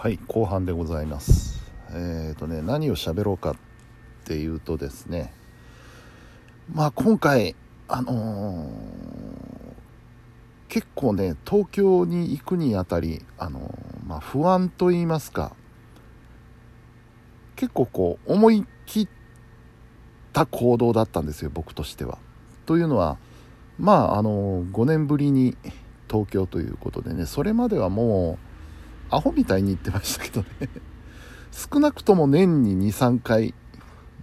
はい後半でございます。えっ、ー、とね何を喋ろうかっていうとですねまあ今回あのー、結構ね東京に行くにあたりあのー、まあ、不安と言いますか結構こう思い切った行動だったんですよ僕としては。というのはまああの5年ぶりに東京ということでねそれまではもうアホみたいに言ってましたけどね。少なくとも年に23回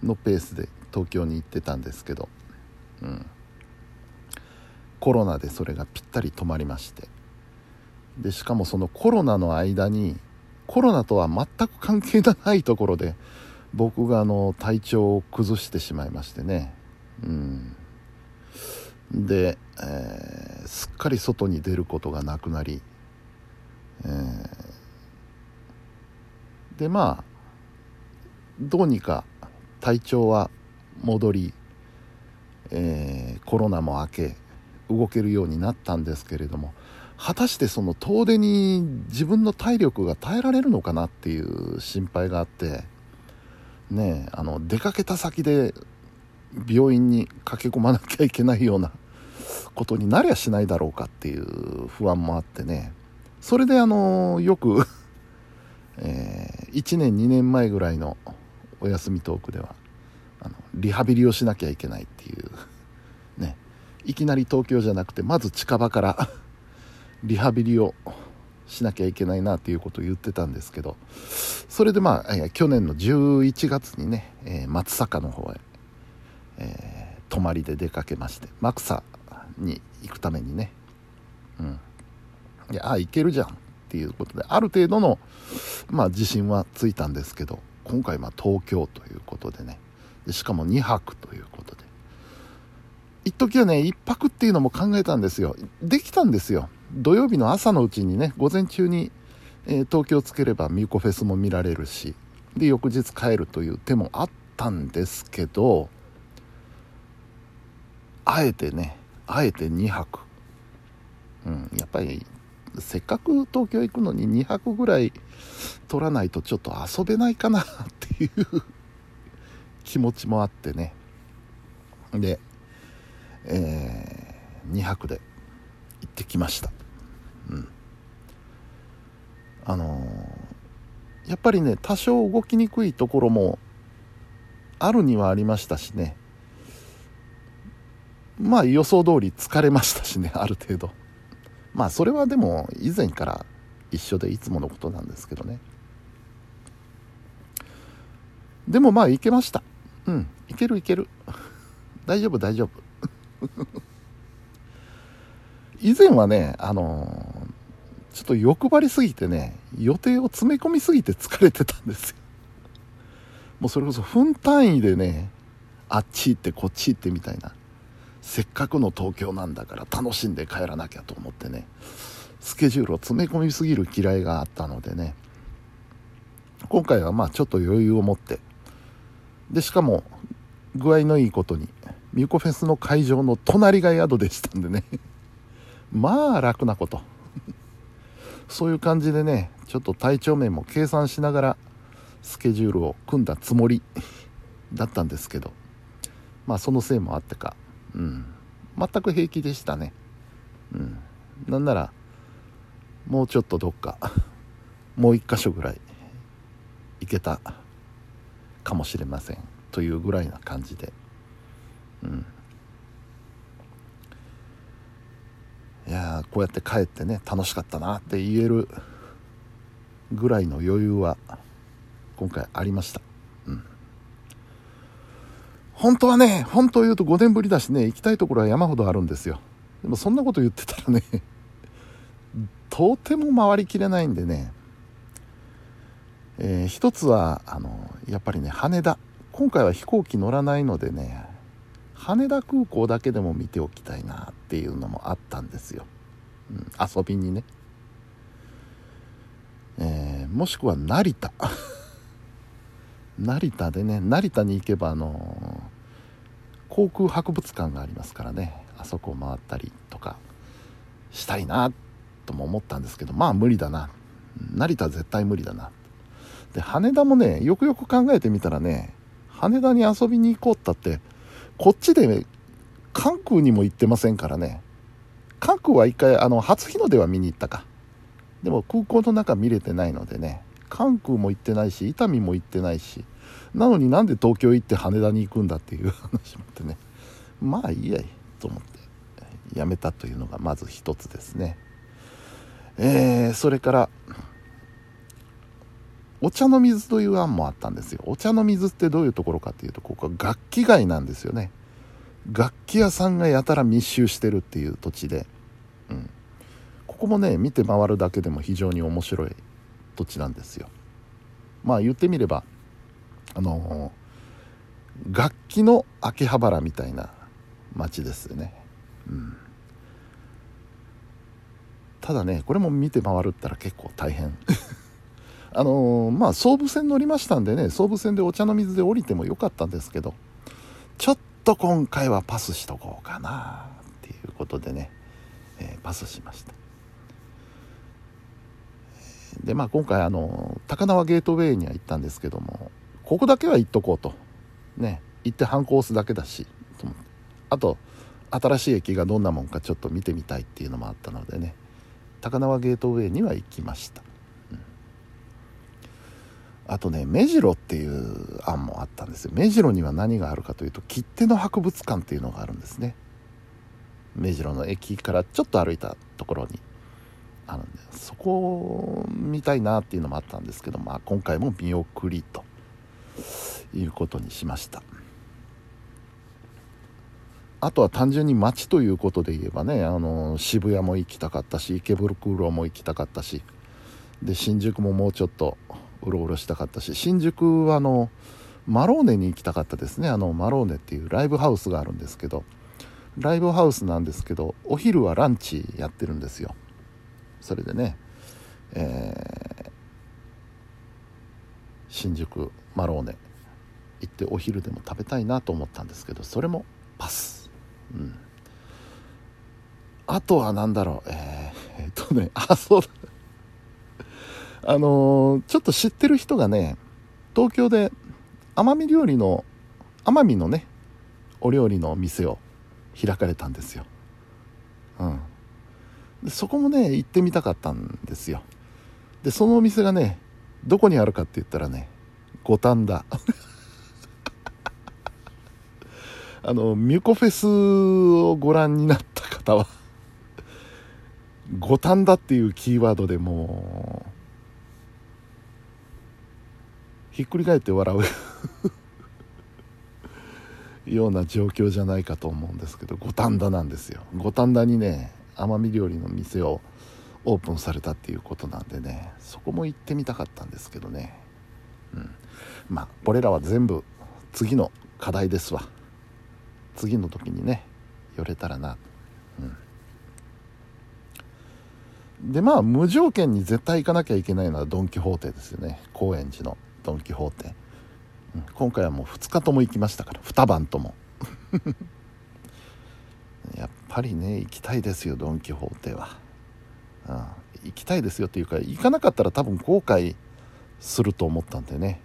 のペースで東京に行ってたんですけど、うん、コロナでそれがぴったり止まりまして。でしかもそのコロナの間にコロナとは全く関係のないところで僕があの体調を崩してしまいましてね、うん、で、えー、すっかり外に出ることがなくなり、えーでまあどうにか体調は戻り、えー、コロナも明け動けるようになったんですけれども果たしてその遠出に自分の体力が耐えられるのかなっていう心配があってねあの出かけた先で病院に駆け込まなきゃいけないようなことになりゃしないだろうかっていう不安もあってね。それであのよく えー、1年2年前ぐらいのお休みトークではあのリハビリをしなきゃいけないっていうね。いきなり東京じゃなくてまず近場から リハビリをしなきゃいけないなっていうことを言ってたんですけどそれでまあ、去年の11月にね、え、松坂の方へ、えー、泊まりで出かけましてマクサに行くためにね。うん。いやあ行けるじゃん。っていうことである程度の、まあ、自信はついたんですけど今回ま東京ということでね。でしかも2泊ということで。一時はね1泊っていうのも考えたんですよ。できたんですよ。土曜日の朝のうちにね午前中に、えー、東京つければミューコフェスも見られるしで翌日帰るという手もあったんですけどあえてねあえて2泊。うんやっぱりせっかく東京行くのに2泊ぐらい取らないとちょっと遊べないかなっていう気持ちもあってね。で、えー、2泊で行ってきました。うん。あのー、やっぱりね多少動きにくいところもあるにはありましたしね。まあ予想通り疲れましたしねある程度。まあそれはでも以前から一緒でいつものことなんですけどね。でもまあいけました。うん。いけるいける。大丈夫大丈夫。以前はねあのー、ちょっと欲張りすぎてね予定を詰め込みすぎて疲れてたんですよ。もうそれこそ分単位でねあっち行ってこっち行ってみたいな。せっかくの東京なんだから楽しんで帰らなきゃと思ってねスケジュールを詰め込みすぎる嫌いがあったのでね今回はまあちょっと余裕を持ってでしかも具合のいいことにミュコフェスの会場の隣が宿でしたんでね まあ楽なこと。そういう感じでねちょっと体調面も計算しながらスケジュールを組んだつもりだったんですけどまあそのせいもあってかうん、全く平気でしたね、うん、なんならもうちょっとどっか もう一箇所ぐらい行けたかもしれませんというぐらいな感じで、うん、いやこうやって帰ってね楽しかったなって言えるぐらいの余裕は今回ありました。本当はね、本当を言うと5年ぶりだしね、行きたいところは山ほどあるんですよ。でもそんなこと言ってたらね、とても回りきれないんでね、えー、一つは、あの、やっぱりね、羽田。今回は飛行機乗らないのでね、羽田空港だけでも見ておきたいなっていうのもあったんですよ。うん、遊びにね。えー、もしくは成田。成田でね成田に行けばあの航空博物館がありますからねあそこを回ったりとかしたいなとも思ったんですけどまあ無理だな。成田絶対無理だな。で羽田もねよくよく考えてみたらね羽田に遊びに行こうったってこっちで関空にも行ってませんからね。関空は一回あの初日の出は見に行ったか。でも空港の中見れてないのでね関空も行ってないし伊丹も行ってないしなのになんで東京行って羽田に行くんだっていう 話もあってね。まあいいやいと思って。やめたというのがまず一つですね。えー、それからお茶の水という案もあったんですよ。お茶の水ってどういうところかっていうとここは楽器街なんですよね。楽器屋さんがやたら密集してるっていう土地で、うん、ここもね見て回るだけでも非常に面白い土地なんですよ。まあ言ってみればあの、楽器の秋葉原みたいな街ですね、うん、ただねこれも見て回るったら結構大変。あのー、まあ総武線乗りましたんでね総武線でお茶の水で降りてもよかったんですけどちょっと今回はパスしとこうかなっていうことでね、えー、パスしました。でまあ今回あの高輪ゲートウェイには行ったんですけどもここだけは行っとこうと。ね。行って反抗すだけだし。あと新しい駅がどんなもんかちょっと見てみたいっていうのもあったのでね。高輪ゲートウェイには行きました、うん、あとね目白っていう案もあったんですよ。目白には何があるかというと切手の博物館っていうのがあるんですね。目白の駅からちょっと歩いたところに。あるんでそこを見たいなっていうのもあったんですけど、まあ、今回も見送りと。いうことにしました。あとは単純に街ということで言えばねあの渋谷も行きたかったし池袋も行きたかったしで新宿ももうちょっとうろうろしたかったし新宿はあのマローネに行きたかったですね。あのマローネっていうライブハウスがあるんですけどライブハウスなんですけどお昼はランチやってるんですよ。それでね、えー、新宿マローネ。行ってお昼でも食べたいなと思ったんですけどそれもパス。うん。あとは何だろう。えー、えー、っとねあそうだ。あのー、ちょっと知ってる人がね東京で奄美料理の奄美のねお料理の店を開かれたんですよ。うん。でそこもね行ってみたかったんですよ。でそのお店がねどこにあるかって言ったらね五反田。あのミュコフェスをご覧になった方は五反田っていうキーワードでもうひっくり返って笑う ような状況じゃないかと思うんですけど五反田なんですよ。五反田にね奄美料理の店をオープンされたっていうことなんでねそこも行ってみたかったんですけどね。うん。まあこれらは全部次の課題ですわ。次の時にね寄れたらな。うん。でまあ無条件に絶対行かなきゃいけないのはドン・キホーテですよね。高円寺のドン・キホーテ、今回はもう2日とも行きましたから。2晩とも。やっぱりね行きたいですよドン・キホーテは、うん、行きたいですよっていうか行かなかったら多分後悔すると思ったんでね、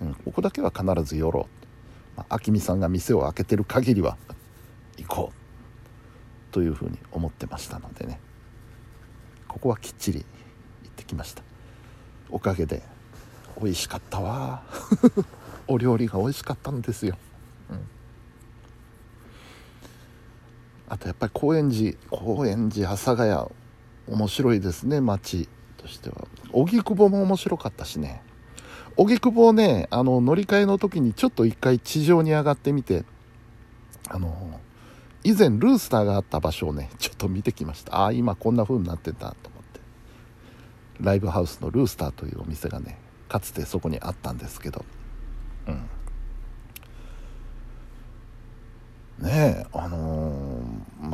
うん、ここだけは必ず寄ろう、まあ、明美さんが店を開けてる限りは行こう。というふうに思ってましたのでね。ここはきっちり行ってきました。おかげで美味しかったわ。お料理が美味しかったんですよ、うん。あとやっぱり高円寺高円寺阿佐ヶ谷面白いですね街としては。荻窪も面白かったしね。荻窪ねあの乗り換えの時にちょっと一回地上に上がってみてあの以前ルースターがあった場所をねちょっと見てきました。ああ今こんな風になってたと思って。ライブハウスのルースターというお店がねかつてそこにあったんですけど。うん。ねえあの、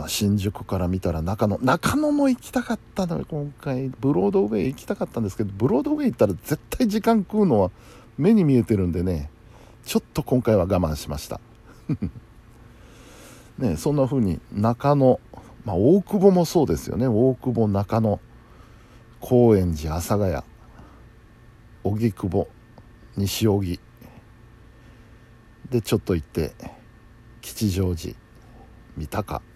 新宿から見たら中野中野も行きたかったのよ今回ブロードウェイ行きたかったんですけどブロードウェイ行ったら絶対時間食うのは目に見えてるんでねちょっと今回は我慢しました。ねそんな風に中野、まあ、大久保もそうですよね。大久保中野高円寺阿佐ヶ谷荻窪西荻。でちょっと行って吉祥寺三鷹。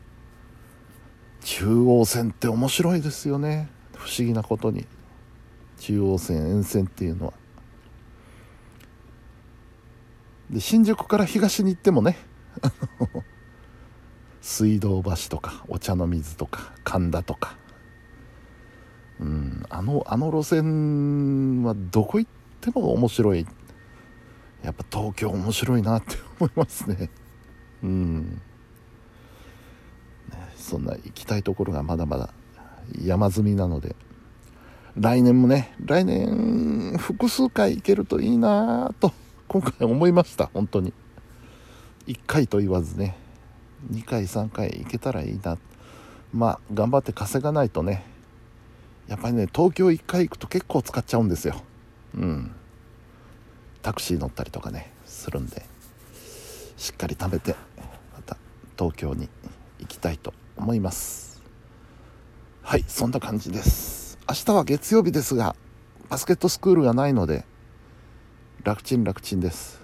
中央線って面白いですよね。不思議なことに。中央線沿線っていうのは。で新宿から東に行ってもね。水道橋とかお茶の水とか神田とか。うんあのあの路線はどこ行っても面白い。やっぱ東京面白いなって思いますね。うん。そんな行きたいところがまだまだ山積みなので来年もね来年複数回行けるといいなと今回思いました本当に。1回と言わずね2回3回行けたらいいな。まあ頑張って稼がないとねやっぱりね東京1回行くと結構使っちゃうんですよ。うん。タクシー乗ったりとかねするんでしっかり食べてまた東京に行きたいと思います。はい。そんな感じです。明日は月曜日ですがバスケットスクールがないので楽ちん楽ちんです。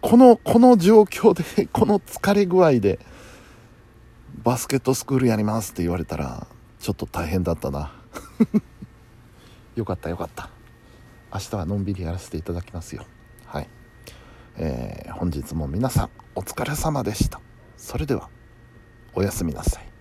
このこの状況で この疲れ具合でバスケットスクールやりますって言われたらちょっと大変だったな。よかったよかった。明日はのんびりやらせていただきますよ。はい。えー、本日も皆さんお疲れ様でした。それではおやすみなさい。